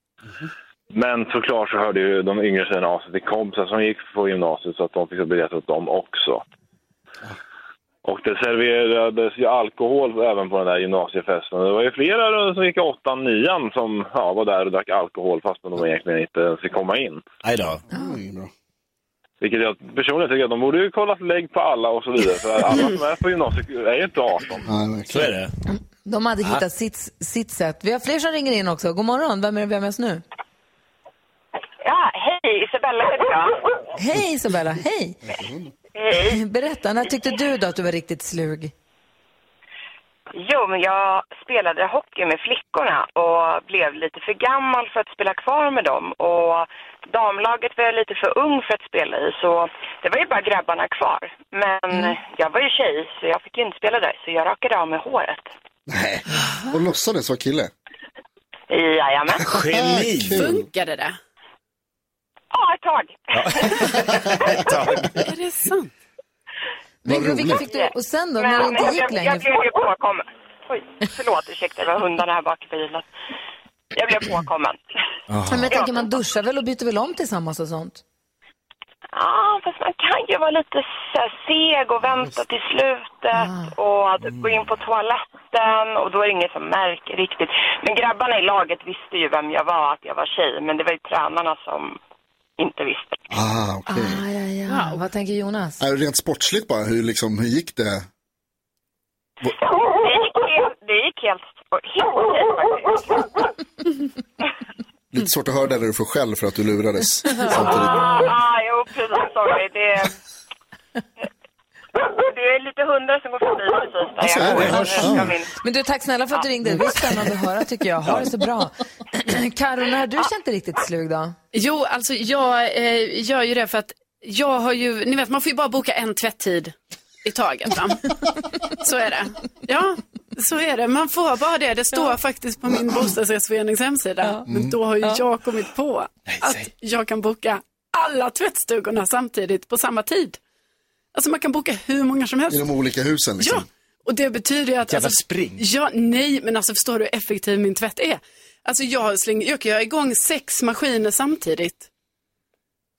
Men såklart så hörde ju de yngre tjejerna av sig till kompisar som gick på gymnasiet så att de fick biljett åt dem också. Och det serverades ju alkohol även på den där gymnasiefesten. Det var ju flera som gick i åttan, nian som ja, var där och drack alkohol fast de egentligen inte ens fick komma in. Nej då. Vilket jag personligen tycker att de borde ju kolla lägg på alla och så vidare. För alla som är på gymnasiet är ju inte 18. Så är det. De hade Ja. hittat sitt, sitt sätt. Vi har fler som ringer in också. God morgon, vem är det vi har med oss nu? Ja, hej, Isabella heter jag. Hej Isabella, hej! Hej. Berätta, när tyckte du då att du var riktigt slug? Jo, men jag spelade hockey med flickorna och blev lite för gammal för att spela kvar med dem. Och damlaget var jag lite för ung för att spela i, så det var ju bara grabbarna kvar. Men jag var ju tjej, så jag fick inte spela där, så jag rakade av mig håret. Nej. Och låtsades vara kille. Jajamän. Geni! Funkade det? Ja, ett tag. Är det sant? Men gud, vilka fick du, och sen då, Men när det inte jag, gick jag, längre? jag blev ju påkommen. Oj, förlåt, ursäkta, det var hundarna här bak i bilen. Jag blev påkommen. Men jag tänker, man duschar väl och byter väl om tillsammans och sånt? Ja, fast man kan ju vara lite så här seg och vänta till slutet och att gå in på toaletten och då är det ingen som märker riktigt. Men grabbarna i laget visste ju vem jag var, att jag var tjej, men det var ju tränarna som inte visste. Ah, okej. Ah, ja, ja. Vad tänker Jonas? Äh, Rent sportsligt bara, hur, liksom, hur gick det? Det gick helt, det gick helt, helt okej. Lite svårt att höra där när du får skäll för att du lurades samtidigt. Ja, ah, jo precis, sorry. Det, det är lite hundar som går förbi precis där Alltså, jag går. Ja. Men du, tack snälla för att du ringde. Det var spännande att höra tycker jag. Ha det så bra. Karo, när har du känt dig riktigt slug då? Jo, alltså jag eh, gör ju det för att jag har ju, ni vet man får ju bara boka en tvätttid i taget. Va? så är det. Ja, så är det. Man får bara det. Det står faktiskt på min bostadsrättsförenings hemsida. Men då har ju Ja. jag kommit på att jag kan boka alla tvättstugorna samtidigt på samma tid. Alltså man kan boka hur många som helst. I de olika husen liksom. Ja, och det betyder ju att... Jävla alltså, spring. Ja, nej, men alltså förstår du hur effektiv min tvätt är? Alltså jag, slänger, jag kan göra igång sex maskiner samtidigt.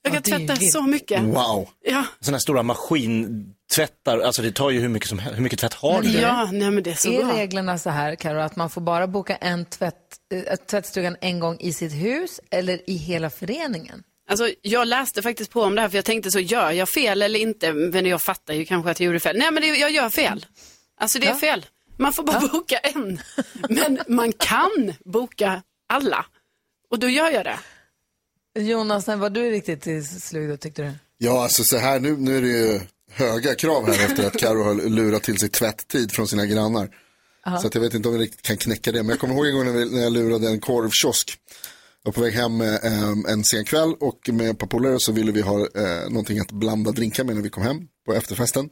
Jag kan är ju tvätta så mycket. Wow. Ja, Sådana här stora maskintvättar, alltså det tar ju hur mycket, som, hur mycket tvätt har du? ja nej men det är så är bra. reglerna så här, Karo, att man får bara boka en tvätt, äh, tvättstugan en gång i sitt hus eller i hela föreningen? Alltså, jag läste faktiskt på om det här för jag tänkte så, gör jag fel eller inte? Men jag fattar ju kanske att jag gjorde fel. Nej, men det, jag gör fel. Alltså det är fel. Man får bara boka en. Men man kan boka alla. Och då gör jag det. Jonas, när var du riktigt slug då tyckte du? Ja, alltså så här, nu, nu är det ju höga krav här efter att Karo har lurat till sig tvätttid från sina grannar. Aha. Så att jag vet inte om vi riktigt kan knäcka det. Men jag kommer ihåg en gång när jag lurade en korvkiosk. Var på väg hem eh, en sen kväll och med ett par polare så ville vi ha eh, någonting att blanda drinkar med när vi kom hem på efterfesten.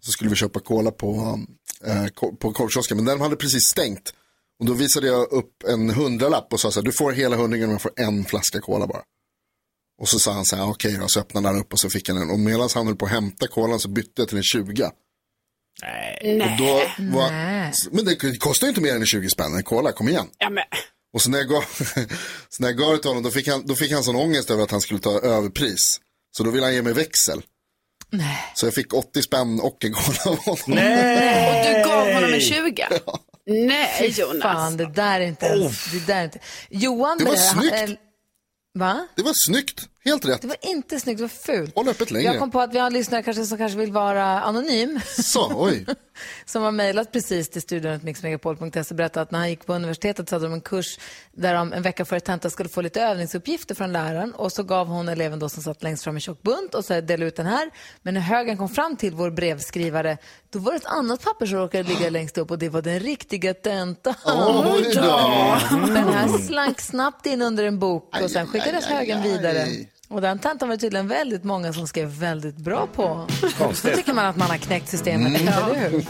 Så skulle vi köpa cola på, eh, på korvkiosken, men den hade precis stängt. Och då visade jag upp en hundralapp och sa så här, du får hela hundringen men jag får en flaska cola bara. Och så sa han så här, okej då, så öppnade han upp och så fick han en. Och medan han höll på att hämta kolan så bytte jag till en 20. Nej. Och då var, Nej. men det kostar ju inte mer än 20 spänn, en cola, kom igen. Ja, men. Och så när jag gav, så när jag gav det till honom, då fick, han, då fick han sån ångest över att han skulle ta överpris. Så då ville han ge mig växel. Så jag fick 80 spänn och en cola av honom. Och du gav honom en 20? Nej, Fy Jonas. Fan, det där är inte ens, det där är inte. Johan Det var snyggt. eh, Va? Det var snyggt, helt rätt. Det var inte snyggt, det var fult. Håll öppet längre. Jag kom på att vi har en lyssnare kanske, som kanske vill vara anonym. Så, oj. som har mejlat precis till studion.mixmegapol.se och berättat att när han gick på universitetet så hade de en kurs där de en vecka före tenta skulle få lite övningsuppgifter från läraren och så gav hon eleven då som satt längst fram en tjock bunt och så delade ut den här. Men när högen kom fram till vår brevskrivare då var det ett annat papper som råkade ligga längst upp och det var den riktiga tentan. Oj då. Den här slank snabbt in under en bok och sen skickades högen vidare. Och den tentan var det tydligen väldigt många som skrev väldigt bra på. Konstigt. Då tycker man att man har knäckt systemet, Mm. eller hur?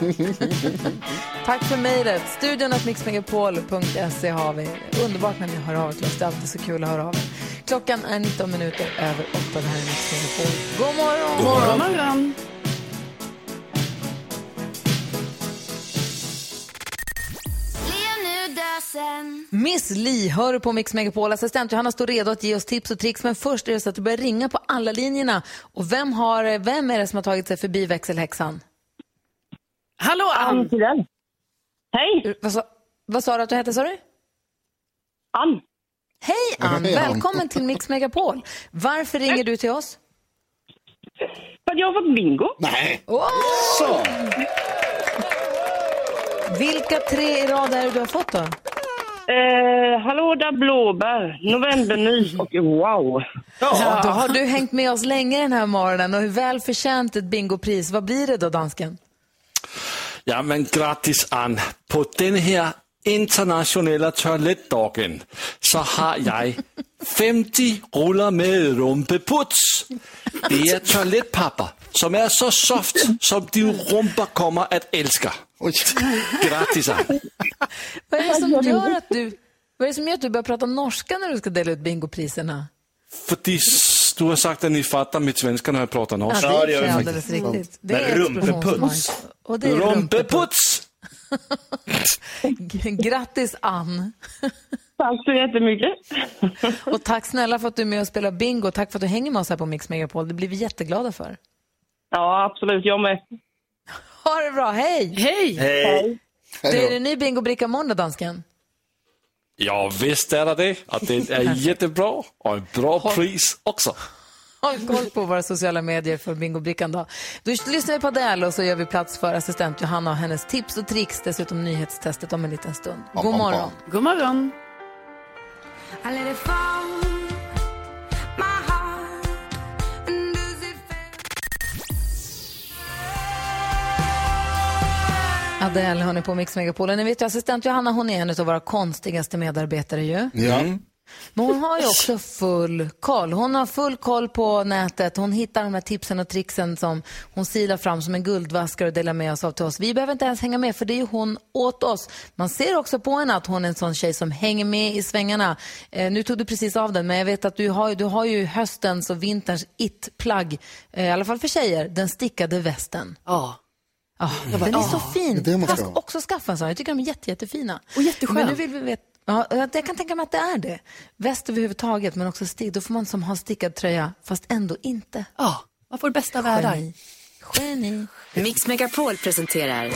Tack för mejlet. Studion att mixmegapol.se har vi. Underbart när ni hör av er till oss. Det är alltid så kul att höra av er. Klockan är 19 minuter över 8. Det här är Mix Megapol. God morgon! God morgon. God morgon. Miss Li hör på Mix Megapol. Assistent Johanna står redo att ge oss tips och tricks. Men först är det så att du börjar ringa på alla linjerna. Och vem, har, vem är det som har tagit sig förbi växelhäxan? Hallå Ann! Hej! Vad sa, vad sa du att du hette, sa du? Ann. Hej Ann! Hej, Ann. Välkommen till Mix Megapol. Varför ringer du till oss? För att jag har fått bingo. Nej. Åh! Vilka tre i rad är det du har fått då? Eh, hallå där blåbär, novembernys och wow. Ja, då har du hängt med oss länge den här morgonen och hur väl förtjänt ett bingopris. Vad blir det då, dansken? Ja, men grattis Ann. På den här internationella toalettdagen så har jag 50 rullar med rumpeputs. Det är toalettpapper som är så soft som din rumpa kommer att älska. Grattis. Vad är det som gör att du, vad är det som gör att du börjar prata norska när du ska dela ut bingopriserna? Fordi s- du har sagt att ni fattar mitt svenska när jag pratar norska. Ja, det är explosionsmark. Och det är Rumpeputs! Grattis Ann! Tack så jättemycket. Och tack snälla för att du är med och spelar bingo. Tack för att du hänger med oss här på Mix Megapol. Det blir vi jätteglada för. Ja, absolut. Jag med. Ha det bra, hej! Hej! Hej. Det är en ny bingobricka då, dansken. Ja, visst är det det. Och det är jättebra och ett bra pris också. Håll koll på våra sociala medier för bingobrickan då. Då lyssnar vi på Adele och så gör vi plats för assistent Johanna och hennes tips och tricks. Dessutom nyhetstestet om en liten stund. God morgon. God morgon. Adele hör ni på Mix Megapol. Och Ni vet ju assistent Johanna, hon är en av våra konstigaste medarbetare ju. Ja. Men hon har ju också full koll. Hon har full koll på nätet. Hon hittar de här tipsen och tricksen som hon silar fram som en guldvaskare och delar med oss av till oss. Vi behöver inte ens hänga med för det är ju hon åt oss. Man ser också på henne att hon är en sån tjej som hänger med i svängarna. Eh, nu tog du precis av den men jag vet att du har, ju- du har ju höstens och vinterns it-plagg, eh, i alla fall för tjejer, den stickade västen. Ja. Jag bara, den är så fin. Det är det ska också skaffa en sån. Jag tycker de är jätte, jättefina. Och jätteskön. Men nu vill vi veta, ja, jag kan tänka mig att det är det. Väst överhuvudtaget, men också stick. Då får man som ha stickad tröja, fast ändå inte. Ja, man får det bästa av världar. Geni. Mix Megapol presenterar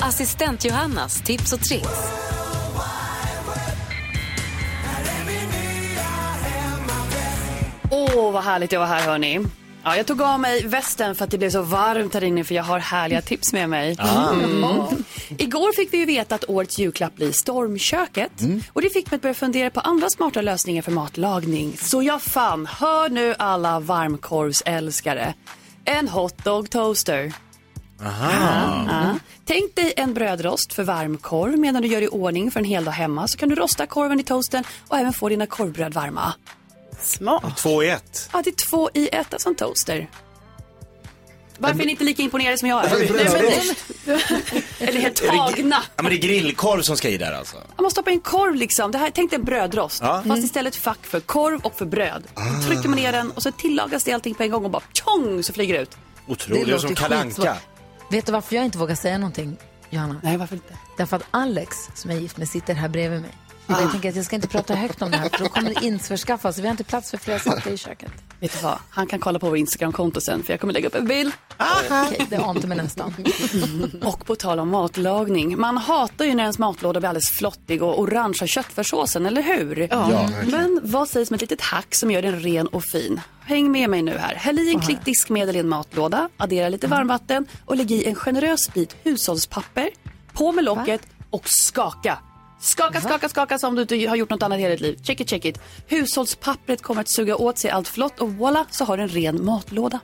Assistent Johannas tips och tricks. Åh, vad härligt jag var här hörni. Ja, jag tog av mig västen för att det blev så varmt här inne för jag har härliga tips med mig. Ah. Mm. Igår fick vi ju veta att årets julklapp blir stormköket. Och det fick mig att börja fundera på andra smarta lösningar för matlagning. Så jag fann, hör nu alla varmkorvsälskare, en hotdog toaster. Ja. Tänk dig en brödrost för varmkorv medan du gör i ordning för en hel dag hemma så kan du rosta korven i toasten och även få dina korvbröd varma. Smart. Två i ett. Ja, det är två i ett, alltså en toaster. Varför är ni inte lika imponerade som jag är? Nej, men- Eller helt tagna. Ja, men det är grillkorv som ska i där alltså. Man måste stoppa in korv liksom. Det här, tänk dig en brödrost. Ja. Fast istället fack för korv och för bröd. Så trycker man ner den och så tillagas det allting på en gång och bara tjong så flyger det ut. Otroligt, det är som Kalle Anka. skitsvårt. Vet du varför jag inte vågar säga någonting, Johanna? Nej, varför inte? Därför att Alex, som är gift med, sitter här bredvid mig. Och jag tänker att jag ska inte prata högt om det här, för då kommer det införskaffas. Vi har inte plats för fler saker i köket. Vet du vad? Han kan kolla på vår Instagramkonto sen för jag kommer lägga upp en bild. Okej, det ante mig nästan. Och på tal om matlagning. Man hatar ju när ens matlåda blir alldeles flottig och orange av köttfärssåsen, eller hur? Ja. Men vad sägs om ett litet hack som gör den ren och fin? Häng med mig nu här. Häll i en klick diskmedel i en matlåda, addera lite varmvatten och lägg i en generös bit hushållspapper. På med locket och skaka. Skaka, skaka, skaka som du inte har gjort något annat i hela ditt liv. Check it, check it. Hushållspappret kommer att suga åt sig allt flott och voila så har du en ren matlåda.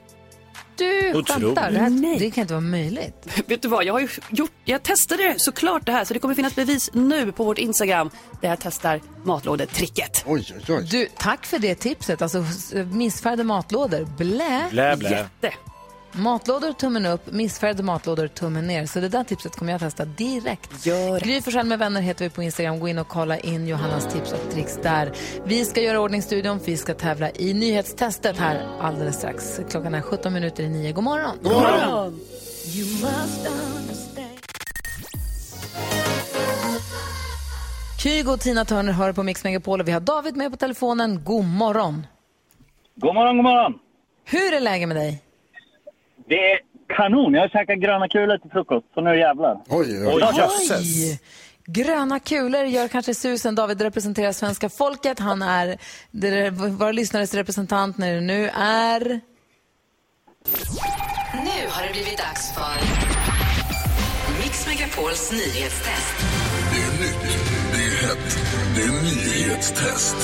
Du skämtar? Det, här, det kan inte vara möjligt. Vet du vad, jag har ju gjort, jag testade det såklart det här så det kommer finnas bevis nu på vårt Instagram där jag testar matlådetricket. Oj, oj, oj. Du, tack för det tipset. Alltså, missfärgade matlådor, blä. Blä, blä. Jätte. Matlådor, tummen upp. Missfärgade matlådor, tummen ner. Så det där tipset kommer jag testa direkt. Gör Gry Forssell med vänner heter vi på Instagram. Gå in och kolla in Johannas tips och tricks där. Vi ska göra ordning studion. Vi ska tävla i nyhetstestet här alldeles strax. Klockan är 17 minuter i nio. God morgon. God morgon. You must understand. Kygo och Tina Turner hör på Mix Megapol och vi har David med på telefonen. God morgon. God morgon, god morgon. Hur är läget med dig? Det är kanon. Jag har käkat gröna kulor till frukost, så nu jävlar. Oj, Oj! Gröna kulor gör kanske susen. David representerar svenska folket. Han är våra lyssnares representant när det nu är... Nu har det blivit dags för Mix Megapols nyhetstest. Det är nytt, det är hett, det är nyhetstest.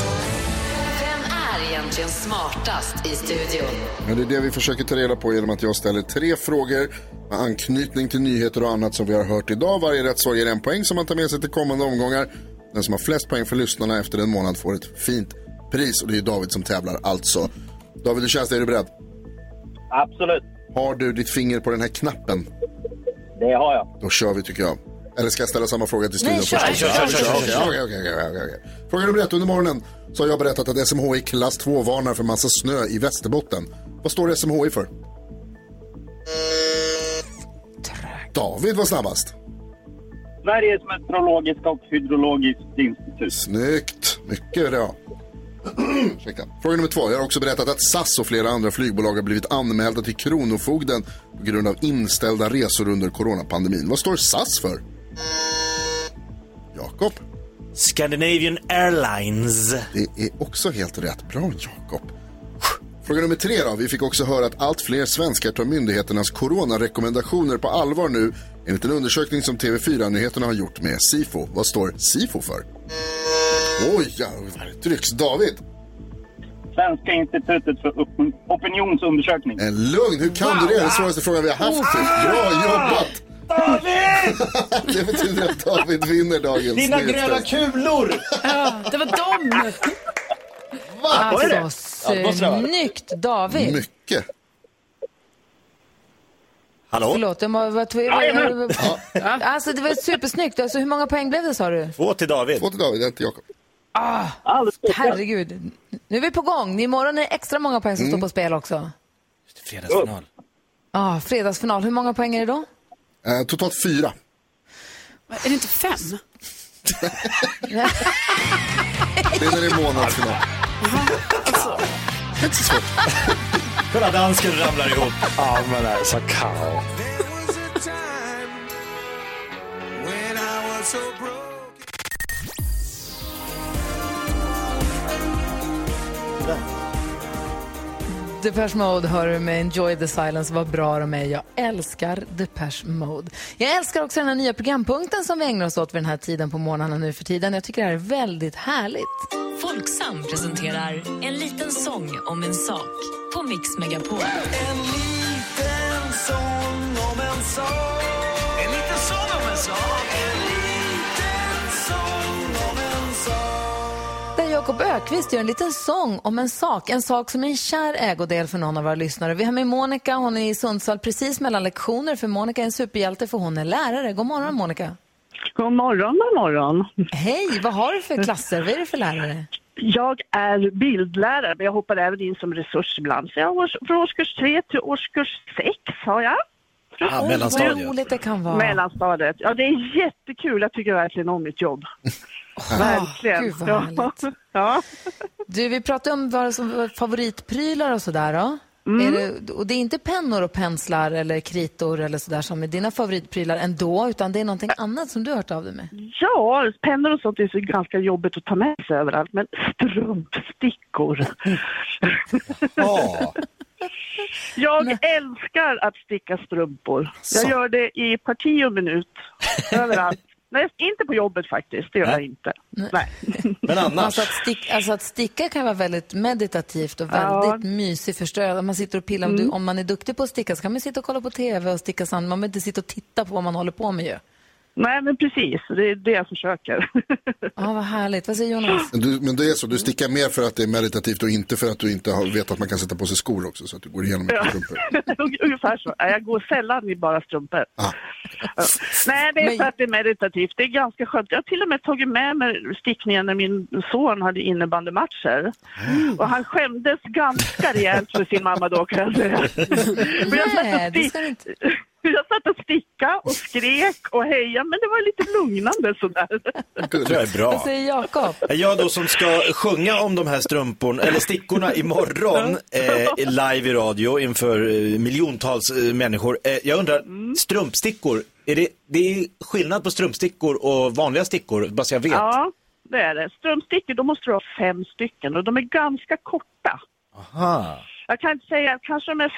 Egentligen smartast i studion? Ja, det är det vi försöker ta reda på genom att jag ställer tre frågor med anknytning till nyheter och annat som vi har hört idag. Varje rätt svar ger en poäng som man tar med sig till kommande omgångar. Den som har flest poäng för lyssnarna efter en månad får ett fint pris och det är David som tävlar alltså. David, hur känns det? Är du beredd? Absolut. Har du ditt finger på den här knappen? Det har jag. Då kör vi tycker jag. Eller ska jag ställa samma fråga till studion Nej, kör, kör, kör, kör, kör. Fråga nummer ett. Under morgonen så har jag berättat att SMHI klass 2 varnar för massa snö i Västerbotten. Vad står SMHI för? David var snabbast. Sveriges meteorologiska och hydrologiskt institut. Snyggt. Mycket bra. Ursäkta. Fråga nummer två. Jag har också berättat att SAS och flera andra flygbolag har blivit anmälda till Kronofogden på grund av inställda resor under coronapandemin. Vad står SAS för? Jakob. Scandinavian Airlines. Det är också helt rätt. Bra Jakob. Fråga nummer tre då. Vi fick också höra att allt fler svenskar tar myndigheternas coronarekommendationer på allvar nu enligt en undersökning som TV4-nyheterna har gjort med Sifo. Vad står Sifo för? Oj, jävlar. Trycks. David. Svenska institutet för op- opinionsundersökning. En lugn. Hur kan du det? Det är den svåraste frågan vi har haft. Bra jobbat! David! Det betyder att David vinner dagens Dina gröna kulor! Ja, det var dem! Det det? Alltså, Ja, det det snyggt David. Mycket. Hallå? Förlåt, jag var, Jajamän. ja. Alltså det var supersnyggt. Alltså, hur många poäng blev det sa du? Två till David. Två till David, en till Jakob. Ah, herregud. Nu är vi på gång. Imorgon är det extra många poäng som Mm. står på spel också. Fredagsfinal. Ah, fredagsfinal. Hur många poäng är det då? Eh, totalt fyra. Är det inte fem? Det är när det är månadsfinal. Inte så svårt. Kolla dansken ramlar ihop. Ja, men alltså Karo. Depeche Mode hör du med Enjoy the Silence. Vad bra de är. Jag älskar Depeche Mode. Jag älskar också den här nya programpunkten som vi ägnar oss åt vid den här tiden på morgnarna nu för tiden. Jag tycker det här är väldigt härligt. Folksam presenterar En liten sång om en sak på Mix Megapol. En liten sång om en sak En liten sång om en sak Jakob Ökvist gör en liten sång om en sak. En sak som är en kär ägodel för någon av våra lyssnare. Vi har med Monica. Hon är i Sundsvall precis mellan lektioner. För Monica är en superhjälte för hon är lärare. God morgon Monica. God morgon, god morgon. Hej, vad har du för klasser? Vad är det för lärare? Jag är bildlärare, men jag hoppar även in som resurs ibland. Så jag har från årskurs 3 till årskurs 6 har jag. Ah, Oj, Vad roligt det kan vara. Mellanstadiet. Ja, det är jättekul. Jag tycker verkligen om mitt jobb. Verkligen. Gud, vad Ja. härligt. ja. Du, vi pratade om vad som favoritprylar och sådär. Då. Mm. Är det, och det är inte pennor och penslar eller kritor eller sådär som är dina favoritprylar ändå, utan det är någonting annat som du har hört av dig med. Ja, pennor och sånt är så ganska jobbigt att ta med sig överallt, men strumpstickor. Jag älskar att sticka strumpor. Jag Så. gör det i parti och minut, överallt. Nej, inte på jobbet faktiskt, det gör jag inte. Nej. Men Alltså att, stick, alltså att sticka kan vara väldigt meditativt och väldigt mysigt. Förstår man, sitter och pillar, om, du, Mm. om man är duktig på att sticka så kan man sitta och kolla på TV och sticka samtidigt. Man behöver inte sitta och titta på vad man håller på med ju. Nej, men precis. Det är det jag försöker. Ja, vad härligt. Vad säger Jonas? Men, du, men det är så, du stickar mer för att det är meditativt och inte för att du inte har, vet att man kan sätta på sig skor också så att du går igenom med Ja. strumpor. Ungefär så. Nej, Jag går sällan i bara strumpor. Ah. Ja. Nej, det är för att det är meditativt. Det är ganska skönt. Jag har till och med tagit med mig stickningen när min son hade innebandymatcher. Och han skämdes ganska rejält för sin mamma då kan jag säga. Men jag satt och Nej, det stick- ska du inte. Jag satt och sticka och skrek och hejade, men det var lite lugnande sådär. Det tror jag är bra. Vad säger Jakob? Jag då som ska sjunga om de här strumporna, eller stickorna imorgon eh, live i radio inför eh, miljontals eh, människor. Eh, jag undrar, strumpstickor, är det, det är skillnad på strumpstickor och vanliga stickor, bara så jag vet? Ja, det är det. Strumpstickor, då måste du ha fem stycken och de är ganska korta. Aha. Jag kan inte säga, kanske de är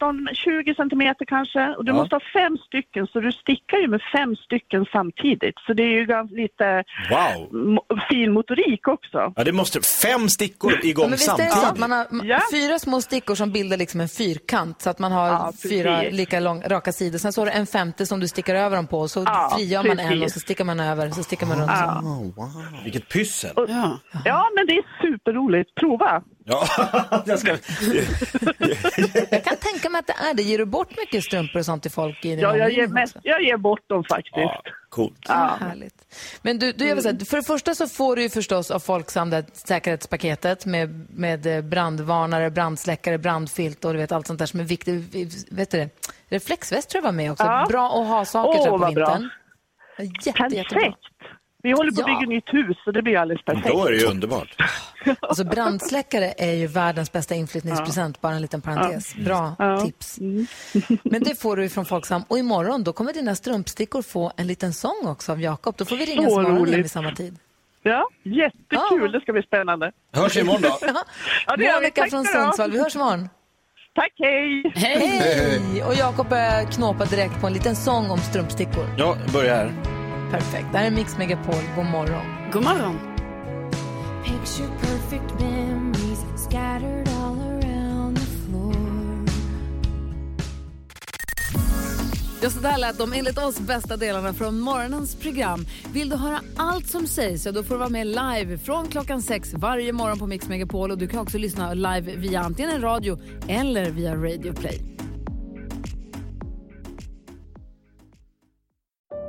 15-20 centimeter kanske. Och du Ja. måste ha fem stycken, så du stickar ju med fem stycken samtidigt. Så det är ju ganska lite Wow! fin motorik också. Ja, det måste, fem stickor igång Ja, men visst är det så samtidigt. att man har man- fyra små stickor som bildar liksom en fyrkant så att man har precis. fyra lika lång, raka sidor. Sen så har du en femte som du stickar över dem på så Ja, frigör man en och precis. så stickar man över, så stickar man runt. Ja. så. Vilket pyssel. Ja. ja, men det är superroligt. Prova! Ja, jag ska... Jag kan tänka mig att det är det. Ger du bort mycket strumpor och sånt till folk? I Ja, jag ger, mest, jag ger bort dem faktiskt. Coolt. Ja. Härligt. Men du, du gör väl så här, för det första så får du ju förstås av Folksam det här säkerhetspaketet med, med eh, brandvarnare, brandsläckare, brandfilt och du vet allt sånt där som är viktigt. Vet du det? Reflexväst tror jag var med också. Ja. Bra att ha saker Åh, så här på vad bra. vintern. Jätte, jättebra. Vi håller på att Ja. bygga nytt hus så det blir alldeles perfekt. Då är det ju underbart. Alltså brandsläckare är ju världens bästa inflyttningspresent, bara en liten parentes. Bra Ja. Mm. tips. Men det får du från Folksam. Och imorgon då kommer dina strumpstickor få en liten sång också av Jakob. Då får vi ringa imorgon igen vid samma tid. Ja, jättekul. Det ska bli spännande. Hörs imorgon då. Ja, det vi. Monica Tack från. Sundsvall, vi hörs imorgon. Tack, hej! Hej! Och Jakob börjar knåpa direkt på en liten sång om strumpstickor. Ja, börja här. Perfekt. Det här är Mix Megapol. God morgon. God morgon. Picture perfect memories scattered all around the floor. Ja, så där lät de enligt oss bästa delarna från morgonens program. Vill du höra allt som sägs så då får du vara med live från klockan sex varje morgon på Mix Megapol. Och du kan också lyssna live via antingen radio eller via Radio Play.